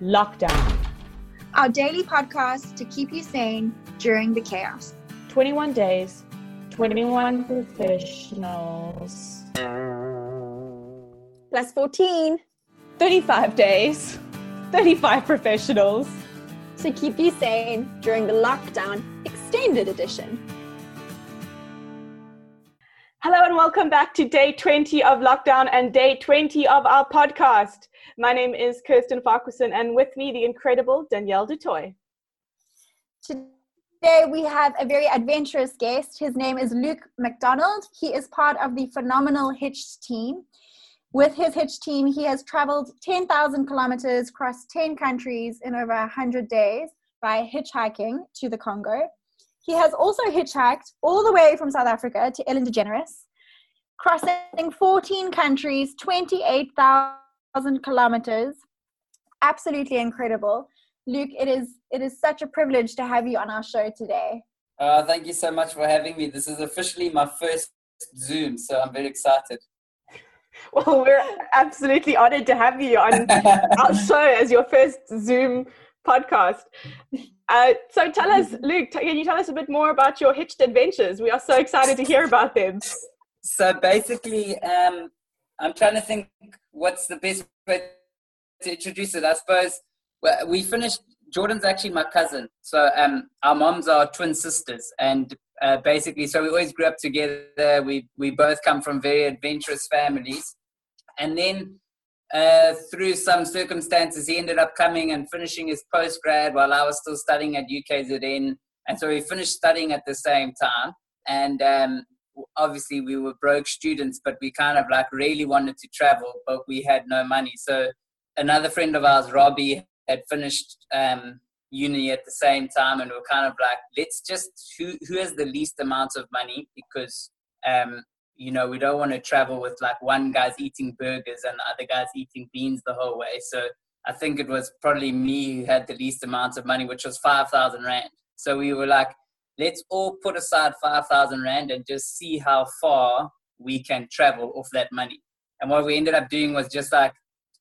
Lockdown, our daily podcast to keep you sane during the chaos. 21 days, 21 professionals. Plus 14 35 days, 35 professionals. to keep you sane during the lockdown extended edition. Hello and welcome back to day 20 of lockdown and day 20 of our podcast. My name is Kirsten Farquharson and with me the incredible Danielle du Toit. Today we have a very adventurous guest. His name is Luke McDonald. He is part of the phenomenal Hitched team. With his Hitch team, he has traveled 10,000 kilometers across 10 countries in over 100 days by hitchhiking to the Congo. He has also hitchhiked all the way from South Africa to Ellen DeGeneres, crossing 14 countries, 28,000 kilometers. Absolutely incredible. Luke, it is it is such a privilege to have you on our show today. Uh, thank you so much for having me. This is officially my first Zoom, so I'm very excited. Well, we're absolutely honored to have you on our show as your first Zoom podcast. Uh, so tell us, Luke, can you tell us a bit more about your hitched adventures? We are so excited to hear about them. So basically, um, I'm trying to think what's the best way to introduce it. I suppose we finished. Jordan's actually my cousin, so um, our moms are twin sisters, and uh, basically, so we always grew up together. We we both come from very adventurous families, and then uh, through some circumstances, he ended up coming and finishing his post grad while I was still studying at UKZN, and so we finished studying at the same time. And um, obviously, we were broke students, but we kind of like really wanted to travel, but we had no money. So another friend of ours, Robbie, had finished um, uni at the same time, and we are kind of like, let's just who who has the least amount of money because um, you know we don't want to travel with like one guy's eating burgers and the other guy's eating beans the whole way. So I think it was probably me who had the least amount of money, which was five thousand rand. So we were like, let's all put aside five thousand rand and just see how far we can travel off that money. And what we ended up doing was just like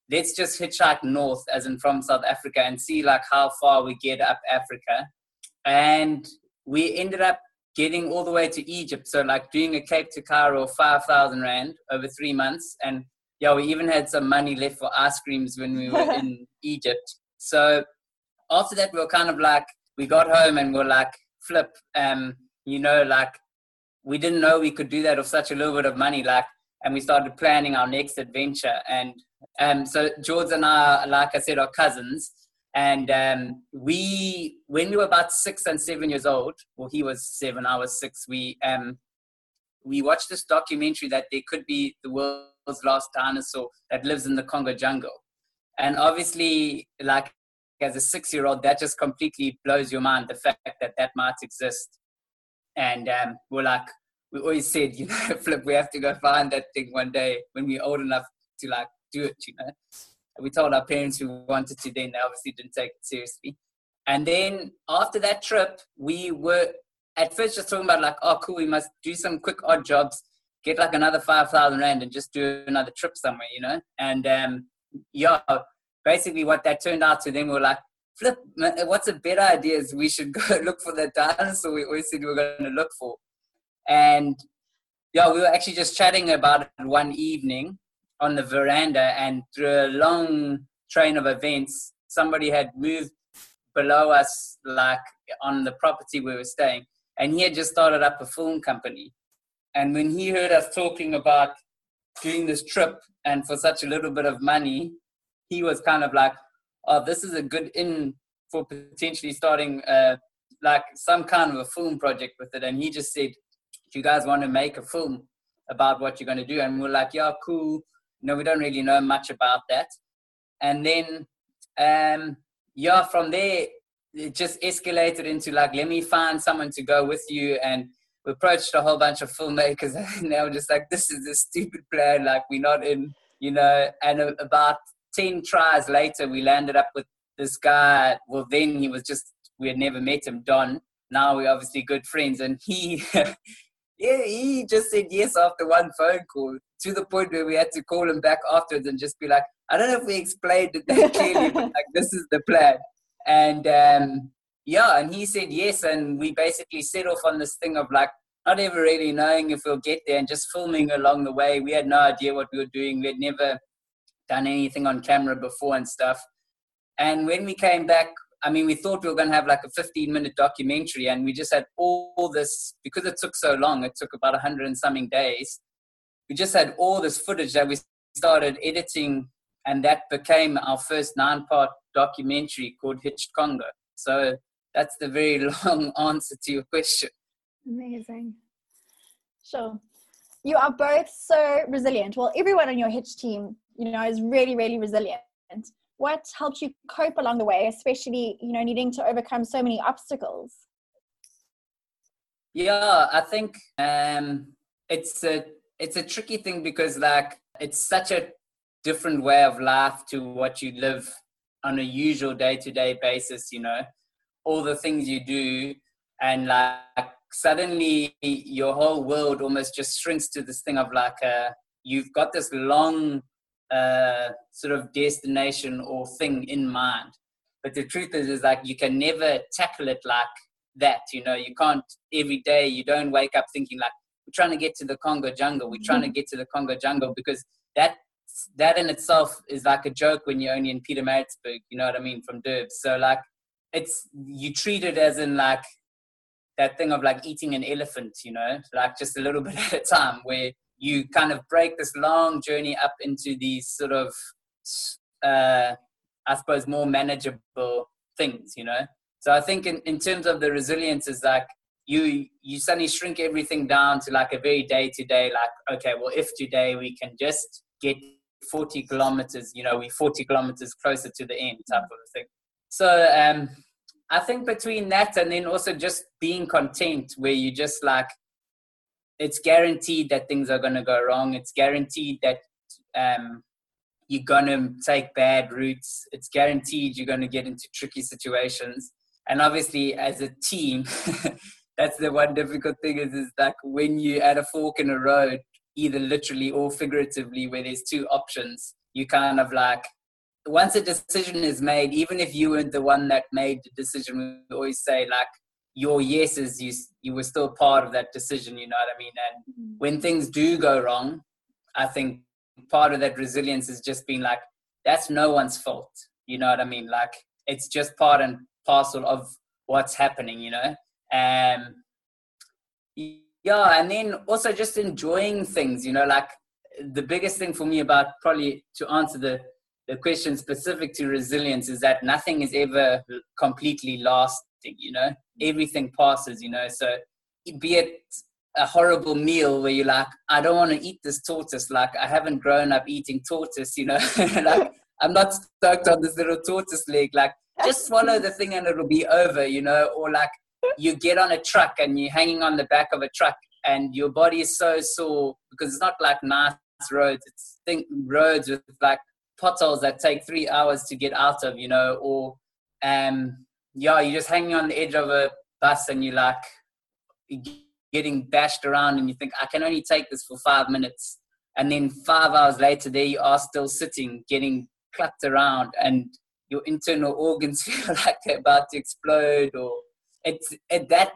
let's just hitchhike north, as in from South Africa, and see like how far we get up Africa. And we ended up getting all the way to Egypt. So like doing a Cape to Cairo, five thousand rand over three months, and yeah, we even had some money left for ice creams when we were in Egypt. So after that, we were kind of like we got home and we we're like flip, um, you know, like we didn't know we could do that with such a little bit of money, like, and we started planning our next adventure and um, so George and I, like I said, are cousins. And um, we, when we were about six and seven years old, well, he was seven, I was six. We um, we watched this documentary that there could be the world's last dinosaur that lives in the Congo jungle. And obviously, like as a six-year-old, that just completely blows your mind. The fact that that might exist. And um, we're like, we always said, you know, Flip, we have to go find that thing one day when we're old enough to like do it, you know. We told our parents we wanted to, then they obviously didn't take it seriously. And then after that trip, we were at first just talking about like, oh, cool, we must do some quick odd jobs, get like another 5,000 Rand and just do another trip somewhere, you know? And um, yeah, basically what that turned out to then we were like, flip, what's a better idea is we should go look for the dinosaur we always said we were going to look for. And yeah, we were actually just chatting about it one evening on the veranda, and through a long train of events, somebody had moved below us, like on the property we were staying, and he had just started up a film company. And when he heard us talking about doing this trip and for such a little bit of money, he was kind of like, "Oh, this is a good in for potentially starting uh, like some kind of a film project with it." And he just said, "Do you guys want to make a film about what you're going to do?" And we're like, "Yeah, cool." no, we don't really know much about that. And then, um, yeah, from there, it just escalated into like, let me find someone to go with you. And we approached a whole bunch of filmmakers, and they were just like, this is a stupid plan. Like, we're not in, you know. And about 10 tries later, we landed up with this guy. Well, then he was just, we had never met him, Don. Now we're obviously good friends. And he, yeah, he just said yes after one phone call to the point where we had to call him back afterwards and just be like, I don't know if we explained it that clearly, but like this is the plan. And um, yeah, and he said yes, and we basically set off on this thing of like not ever really knowing if we'll get there and just filming along the way. We had no idea what we were doing. We had never done anything on camera before and stuff. And when we came back, I mean, we thought we were going to have like a 15 minute documentary, and we just had all this because it took so long. It took about 100 and something days. We just had all this footage that we started editing, and that became our first nine part documentary called Hitched Congo. So that's the very long answer to your question. Amazing. Sure. You are both so resilient. Well, everyone on your Hitch team, you know, is really, really resilient. What helped you cope along the way, especially, you know, needing to overcome so many obstacles? Yeah, I think um, it's a it's a tricky thing because like it's such a different way of life to what you live on a usual day to day basis. You know, all the things you do, and like suddenly your whole world almost just shrinks to this thing of like uh, you've got this long uh, sort of destination or thing in mind. But the truth is, is like you can never tackle it like that. You know, you can't every day. You don't wake up thinking like we're trying to get to the Congo jungle. We're trying to get to the Congo jungle because that that in itself is like a joke when you're only in Pietermaritzburg. You know what I mean from Durbs. So like it's you treat it as in like that thing of like eating an elephant. You know, like just a little bit at a time where you kind of break this long journey up into these sort of, uh, I suppose, more manageable things, you know. So I think in, in terms of the resilience is like you you suddenly shrink everything down to like a very day to day, like okay, well, if today we can just get 40 kilometers, you know, we're 40 kilometers closer to the end type of thing. So um, I think between that and then also just being content, where you just like it's guaranteed that things are going to go wrong. It's guaranteed that um, you're going to take bad routes. It's guaranteed you're going to get into tricky situations. And obviously, as a team, that's the one difficult thing is, is like when you're at a fork in a road, either literally or figuratively, where there's two options, you kind of like, once a decision is made, even if you weren't the one that made the decision, we always say, like, your yeses you you were still part of that decision you know what i mean? And mm-hmm. when things do go wrong i think part of that resilience is just being like that's no one's fault you know what i mean? Like it's just part and parcel of what's happening you know? Um yeah and then also just enjoying things you know? Like the biggest thing for me about probably to answer the the question specific to resilience is that nothing is ever completely lasting you know everything passes you know? So be it a horrible meal where you're like i don't want to eat this tortoise like i haven't grown up eating tortoise you know? Like i'm not stoked on this little tortoise leg like just swallow the thing and it'll be over you know? Or like you get on a truck and you're hanging on the back of a truck and your body is so sore because it's not like nice roads. It's think roads with like potholes that take three hours to get out of you know? Or um yeah, you're just hanging on the edge of a bus and you're like getting bashed around and you think, I can only take this for five minutes. And then five hours later, there you are still sitting, getting clapped around, and your internal organs feel like they're about to explode. Or it's it, that,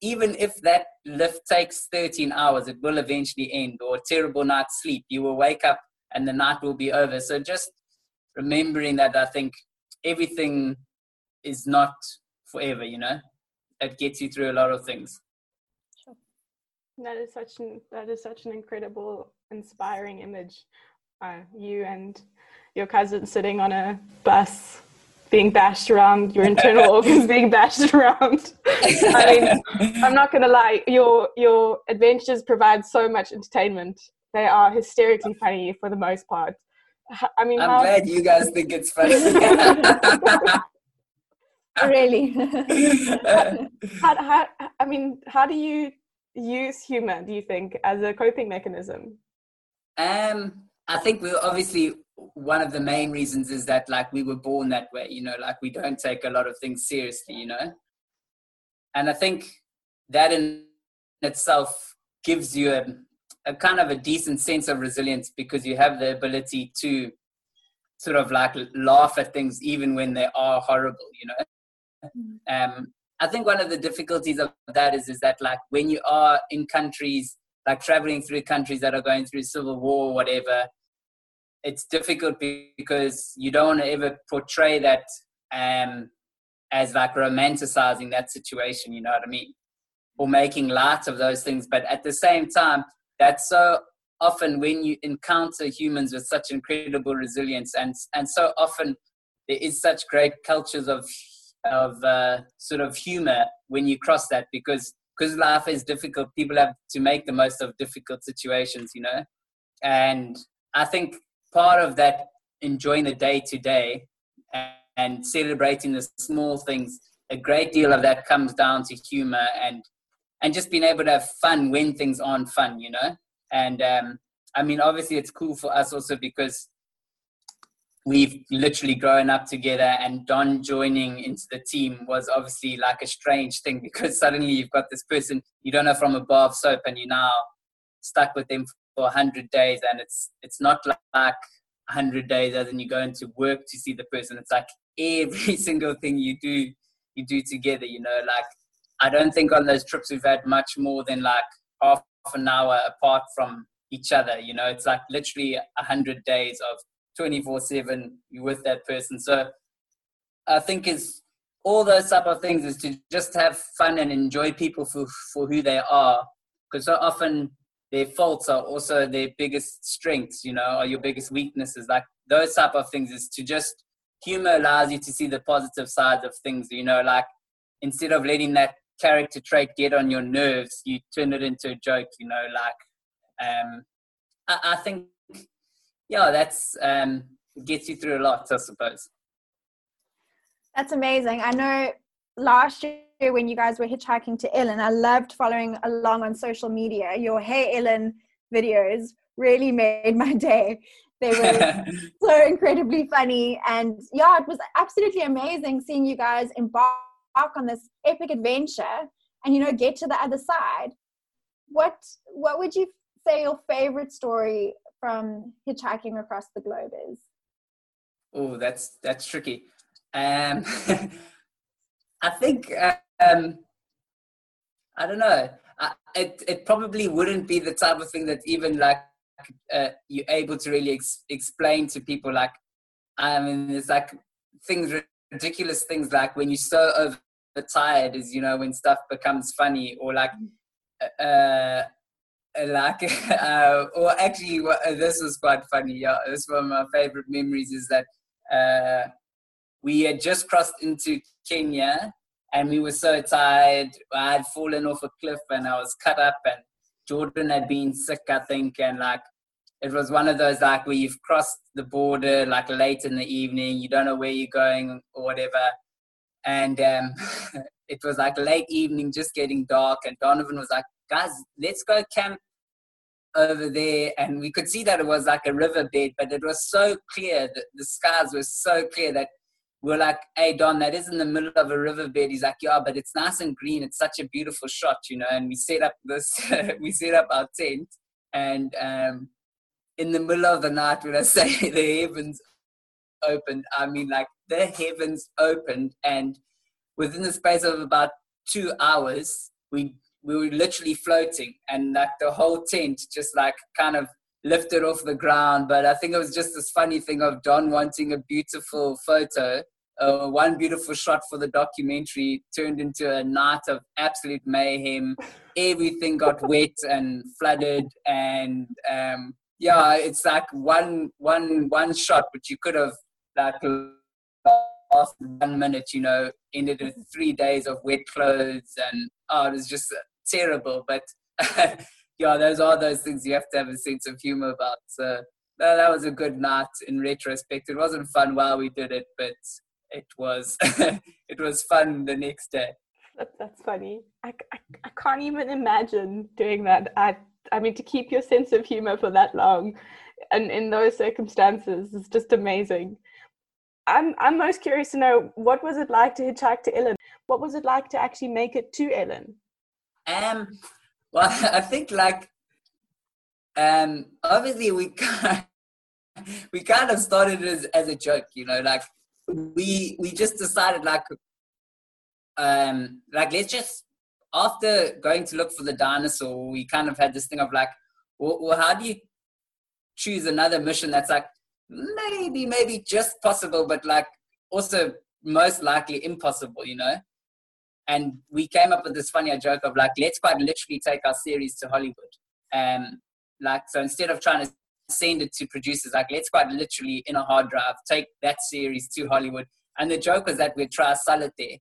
even if that lift takes 13 hours, it will eventually end, or a terrible night's sleep. You will wake up and the night will be over. So just remembering that, I think everything is not forever, you know. It gets you through a lot of things. That is such an that is such an incredible, inspiring image. Uh, you and your cousin sitting on a bus being bashed around, your internal organs being bashed around. I mean, I'm not gonna lie, your your adventures provide so much entertainment. They are hysterically funny for the most part. I mean, I'm how... glad you guys think it's funny. really? How, how, i mean how do you use humor do you think as a coping mechanism? Um i think we obviously one of the main reasons is that like we were born that way you know like we don't take a lot of things seriously you know? And i think that in itself gives you a, a kind of a decent sense of resilience because you have the ability to sort of like laugh at things even when they are horrible, you know. Mm. Um, I think one of the difficulties of that is is that like when you are in countries like traveling through countries that are going through civil war or whatever, it's difficult because you don't ever portray that um, as like romanticizing that situation. You know what I mean? Or making light of those things, but at the same time, that's so often when you encounter humans with such incredible resilience and and so often there is such great cultures of of uh, sort of humor when you cross that because because life is difficult. People have to make the most of difficult situations you know? And i think part of that enjoying the day to day and celebrating the small things a great deal of that comes down to humor and and just being able to have fun when things aren't fun you know? And um, I mean, obviously, it's cool for us also because we've literally grown up together and Don joining into the team was obviously like a strange thing because suddenly you've got this person you don't know from a bar of soap and you're now stuck with them for 100 days and it's it's not like 100 days as in you go into work to see the person it's like every single thing you do you do together you know like I don't think on those trips we've had much more than like half an hour apart from each other. You know, it's like literally hundred days of 24 seven with that person. So I think it's all those type of things is to just have fun and enjoy people for, for who they are. Because so often their faults are also their biggest strengths, you know, or your biggest weaknesses. Like those type of things is to just humor allows you to see the positive sides of things, you know, like instead of letting that character trait get on your nerves, you turn it into a joke, you know, like um I, I think yeah, that's um gets you through a lot, I suppose. That's amazing. I know last year when you guys were hitchhiking to Ellen, I loved following along on social media. Your Hey Ellen videos really made my day. They were so incredibly funny. And yeah, it was absolutely amazing seeing you guys embark on this epic adventure and you know get to the other side what what would you say your favorite story from hitchhiking across the globe is. Oh that's that's tricky. Um i think um i don't know. I, it it probably wouldn't be the type of thing that even like uh, you're able to really ex- explain to people like i mean it's like things ridiculous things like when you're so over tired is you know when stuff becomes funny or like uh, uh like uh, or actually uh, this was quite funny yeah this one of my favorite memories is that uh we had just crossed into kenya and we were so tired i had fallen off a cliff and i was cut up and jordan had been sick i think and like it was one of those like where you've crossed the border like late in the evening you don't know where you're going or whatever and um, it was like late evening, just getting dark. And Donovan was like, "Guys, let's go camp over there." And we could see that it was like a riverbed, but it was so clear that the skies were so clear that we are like, "Hey, Don, that is in the middle of a riverbed." He's like, "Yeah, but it's nice and green. It's such a beautiful shot, you know." And we set up this, we set up our tent, and um, in the middle of the night, when I say the heavens opened, I mean like the heavens opened, and within the space of about two hours, we we were literally floating, and like the whole tent just like kind of lifted off the ground. But I think it was just this funny thing of Don wanting a beautiful photo. Uh, one beautiful shot for the documentary turned into a night of absolute mayhem. Everything got wet and flooded, and um, yeah, it's like one one one shot, but you could have like after one minute, you know, ended with three days of wet clothes and oh, it was just terrible. But yeah, those are those things you have to have a sense of humor about. So no, that was a good night in retrospect. It wasn't fun while we did it, but it was it was fun the next day. That, that's funny. I, I, I can't even imagine doing that. I I mean, to keep your sense of humor for that long and in those circumstances is just amazing. I'm I'm most curious to know what was it like to hitchhike to Ellen? What was it like to actually make it to Ellen? Um, well, I think like um, obviously we kind we kind of started as, as a joke, you know, like we we just decided like um like let's just after going to look for the dinosaur, we kind of had this thing of like, well, well how do you choose another mission that's like maybe maybe just possible, but like also most likely impossible, you know? And we came up with this funny joke of like, let's quite literally take our series to Hollywood. Um, like, so instead of trying to send it to producers, like, let's quite literally in a hard drive take that series to Hollywood. And the joke was that we'd try to sell it there.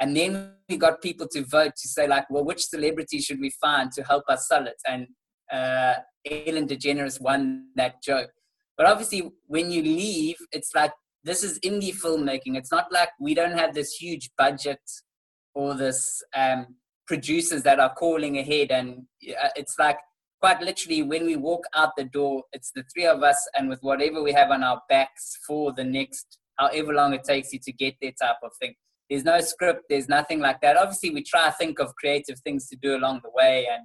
And then we got people to vote to say, like, well, which celebrity should we find to help us sell it? And uh, Ellen DeGeneres won that joke. But obviously, when you leave, it's like this is indie filmmaking. It's not like we don't have this huge budget or this um, producers that are calling ahead. And uh, it's like quite literally when we walk out the door, it's the three of us and with whatever we have on our backs for the next, however long it takes you to get there type of thing. There's no script, there's nothing like that. Obviously, we try to think of creative things to do along the way. And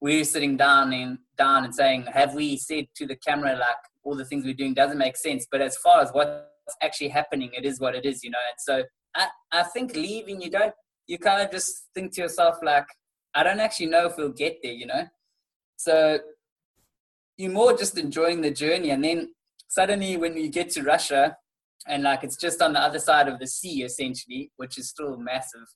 we're sitting down and down and saying, have we said to the camera like all the things we're doing doesn't make sense? But as far as what's actually happening, it is what it is, you know. And so I, I think leaving, you don't you kind of just think to yourself like, I don't actually know if we'll get there, you know. So you're more just enjoying the journey, and then suddenly when you get to Russia, and like it's just on the other side of the sea essentially, which is still massive,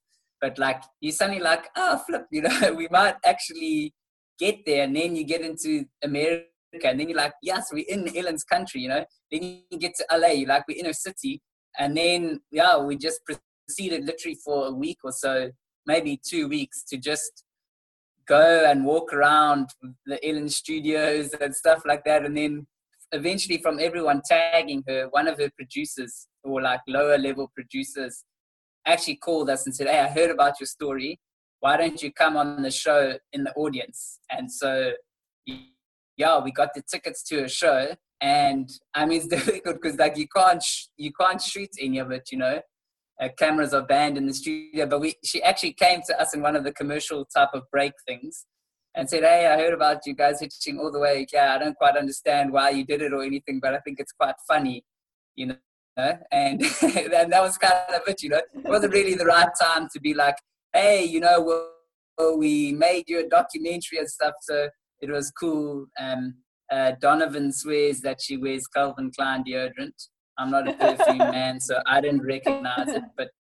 but like you suddenly like, oh flip, you know, we might actually get there, and then you get into America, and then you're like, yes, we're in Ellen's country, you know. Then you get to LA, you're like we're in a city, and then yeah, we just proceeded literally for a week or so, maybe two weeks, to just go and walk around the Ellen studios and stuff like that. And then eventually, from everyone tagging her, one of her producers or like lower level producers actually called us and said, Hey, I heard about your story. Why don't you come on the show in the audience? And so, yeah, we got the tickets to a show. And I mean, it's difficult because like you can't sh- you can't shoot any of it, you know uh, cameras are banned in the studio. But we, she actually came to us in one of the commercial type of break things and said, Hey, I heard about you guys hitching all the way. Yeah, I don't quite understand why you did it or anything, but I think it's quite funny, you know. And, and that was kind of it, you know. It wasn't really the right time to be like, Hey, you know, well, we made you a documentary and stuff. So it was cool. Um, uh, Donovan swears that she wears Calvin Klein deodorant. I'm not a perfume man, so I didn't recognize it. But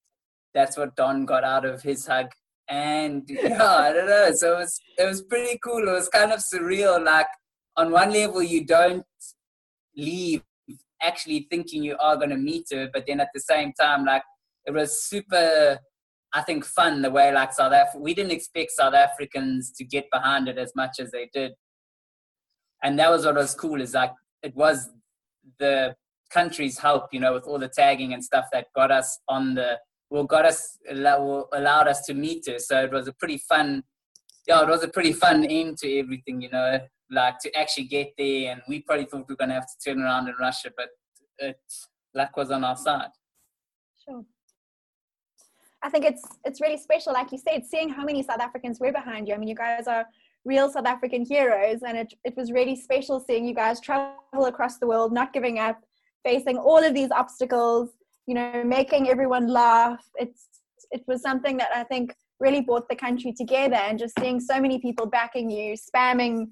that's what Don got out of his hug. And yeah, I don't know. So it was it was pretty cool. It was kind of surreal. Like on one level, you don't leave actually thinking you are going to meet her, but then at the same time, like it was super. I think fun the way like South Africa. We didn't expect South Africans to get behind it as much as they did, and that was what was cool. Is like it was the country's help, you know, with all the tagging and stuff that got us on the, well, got us, allowed us to meet her. So it was a pretty fun, yeah, it was a pretty fun end to everything, you know, like to actually get there. And we probably thought we were going to have to turn around in Russia, but it, luck was on our side. Sure. I think it's it's really special, like you said, seeing how many South Africans were behind you. I mean, you guys are real South African heroes, and it it was really special seeing you guys travel across the world, not giving up, facing all of these obstacles, you know, making everyone laugh. It's it was something that I think really brought the country together and just seeing so many people backing you, spamming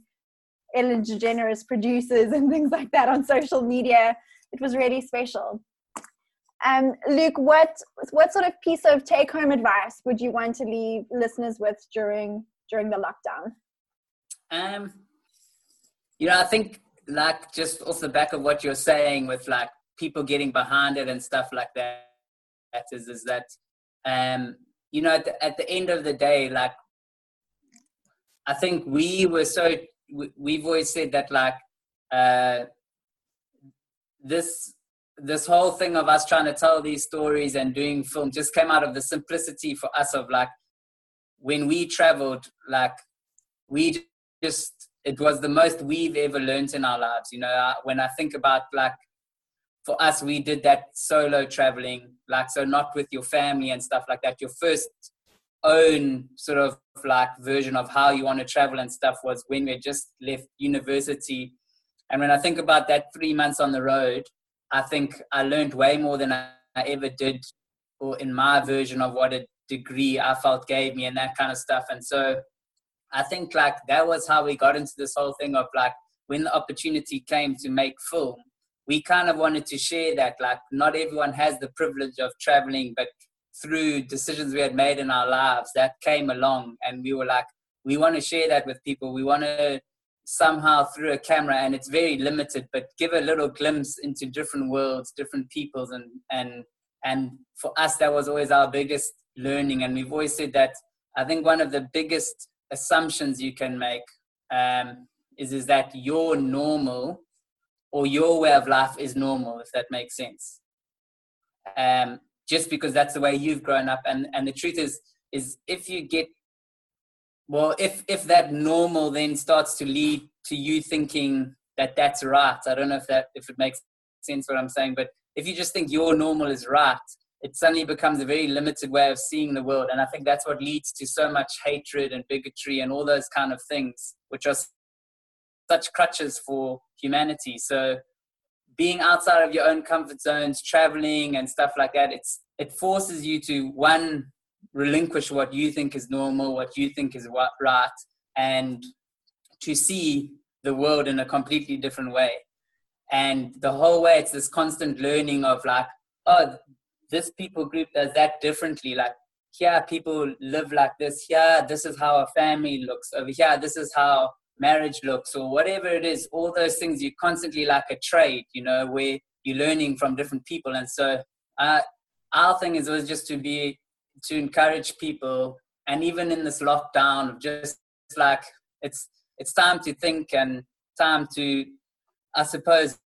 Ellen DeGeneres producers and things like that on social media. It was really special. Um, Luke, what what sort of piece of take home advice would you want to leave listeners with during during the lockdown? Um, you know, I think like just off the back of what you're saying with like people getting behind it and stuff like that, that is, is that, um, you know, at the, at the end of the day, like, I think we were so, we, have always said that like, uh, this, this whole thing of us trying to tell these stories and doing film just came out of the simplicity for us of like, when we traveled, like, we just it was the most we've ever learned in our lives. You know, when I think about like, for us, we did that solo traveling, like, so not with your family and stuff like that. Your first own sort of like version of how you want to travel and stuff was when we just left university And when I think about that three months on the road, I think I learned way more than I, I ever did, or in my version of what a degree I felt gave me, and that kind of stuff. And so I think like that was how we got into this whole thing of like when the opportunity came to make film, we kind of wanted to share that like not everyone has the privilege of traveling, but through decisions we had made in our lives that came along, and we were like, we want to share that with people. We want to somehow through a camera and it's very limited but give a little glimpse into different worlds different peoples and and and for us that was always our biggest learning and we've always said that i think one of the biggest assumptions you can make um, is is that your normal or your way of life is normal if that makes sense. Um, just because that's the way you've grown up. And and the truth is is if you get well if if that normal then starts to lead to you thinking that that's right i don't know if that if it makes sense what i'm saying but if you just think your normal is right it suddenly becomes a very limited way of seeing the world and i think that's what leads to so much hatred and bigotry and all those kind of things which are such crutches for humanity so being outside of your own comfort zones traveling and stuff like that it's it forces you to one relinquish what you think is normal, what you think is what right, and to see the world in a completely different way. And the whole way, it's this constant learning of like, oh, this people group does that differently. Like, here, people live like this. Here, this is how a family looks. Over here, this is how marriage looks, or whatever it is. All those things, you constantly like a trade, you know, where you're learning from different people. And so, uh, our thing is always just to be to encourage people and even in this lockdown just like it's it's time to think and time to i suppose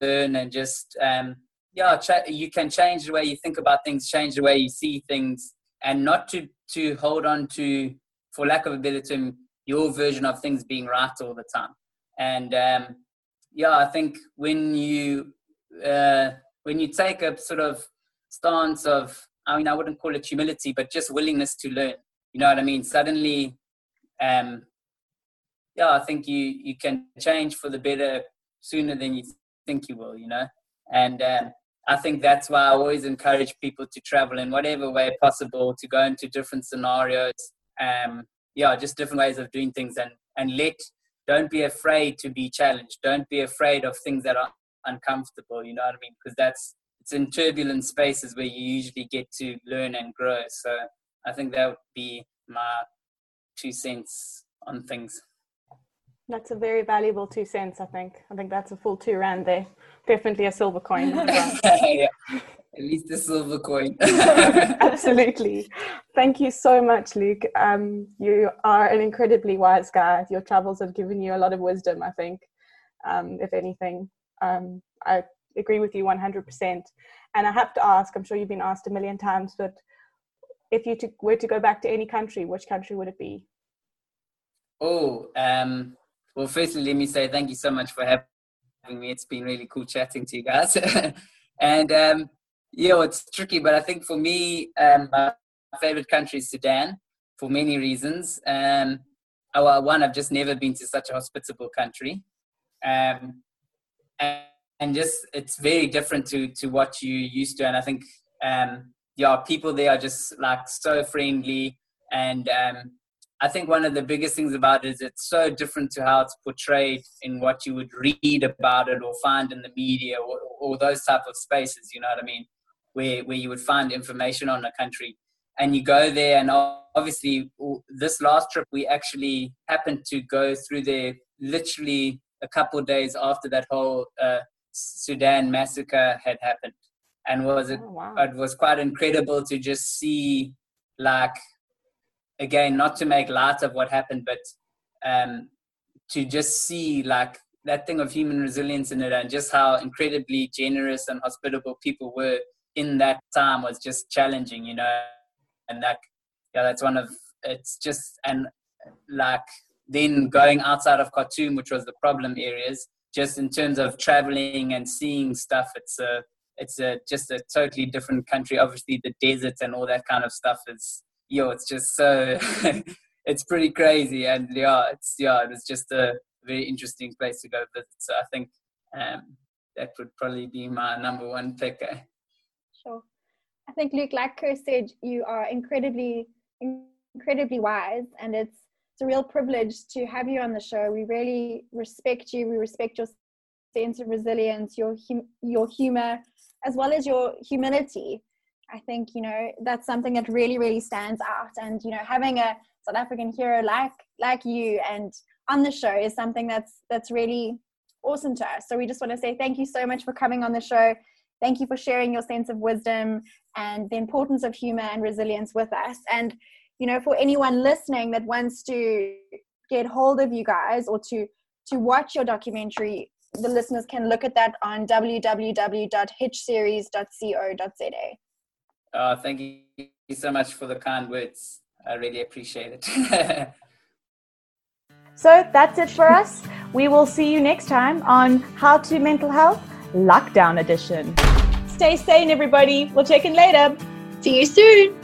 learn and just um yeah you can change the way you think about things change the way you see things and not to to hold on to for lack of a better term your version of things being right all the time and um yeah i think when you uh when you take a sort of stance of I mean, I wouldn't call it humility, but just willingness to learn. You know what I mean? Suddenly, um, yeah, I think you you can change for the better sooner than you think you will. You know, and um, I think that's why I always encourage people to travel in whatever way possible, to go into different scenarios. Um, yeah, just different ways of doing things, and and let don't be afraid to be challenged. Don't be afraid of things that are uncomfortable. You know what I mean? Because that's it's in turbulent spaces where you usually get to learn and grow. So I think that would be my two cents on things. That's a very valuable two cents, I think. I think that's a full two rand there. Definitely a silver coin. yeah, at least a silver coin. Absolutely. Thank you so much, Luke. Um, you are an incredibly wise guy. Your travels have given you a lot of wisdom, I think, um, if anything. Um, I agree with you 100%. And I have to ask, I'm sure you've been asked a million times, but if you to, were to go back to any country, which country would it be? Oh, um, well, firstly, let me say thank you so much for having me. It's been really cool chatting to you guys. and um, yeah, it's tricky, but I think for me, um, my favorite country is Sudan for many reasons. Um, well, one, I've just never been to such a hospitable country. Um, and and just it's very different to to what you used to and i think um yeah people there are just like so friendly and um i think one of the biggest things about it is it's so different to how it's portrayed in what you would read about it or find in the media or, or those type of spaces you know what i mean? Where where you would find information on a country. And you go there and obviously this last trip we actually happened to go through there literally a couple of days after that whole uh, Sudan massacre had happened, and was it, oh, wow. it was quite incredible to just see like again not to make light of what happened, but um, to just see like that thing of human resilience in it and just how incredibly generous and hospitable people were in that time was just challenging, you know, and that yeah, that's one of it's just and like then going outside of Khartoum, which was the problem areas, just in terms of traveling and seeing stuff, it's a it's a just a totally different country. Obviously, the deserts and all that kind of stuff is yo, it's just so it's pretty crazy. And yeah, it's yeah, it was just a very interesting place to go visit. So I think um, that would probably be my number one pick. Eh? Sure. I think Luke, like Chris said, you are incredibly, incredibly wise, and it's it's a real privilege to have you on the show. We really respect you. We respect your sense of resilience, your hum- your humor, as well as your humility. I think you know that's something that really, really stands out. And you know, having a South African hero like like you and on the show is something that's that's really awesome to us. So we just want to say thank you so much for coming on the show. Thank you for sharing your sense of wisdom and the importance of humor and resilience with us. And you know, for anyone listening that wants to get hold of you guys or to to watch your documentary, the listeners can look at that on www.hitchseries.co.za. Oh, thank you so much for the kind words. I really appreciate it. so that's it for us. We will see you next time on How to Mental Health Lockdown Edition. Stay sane, everybody. We'll check in later. See you soon.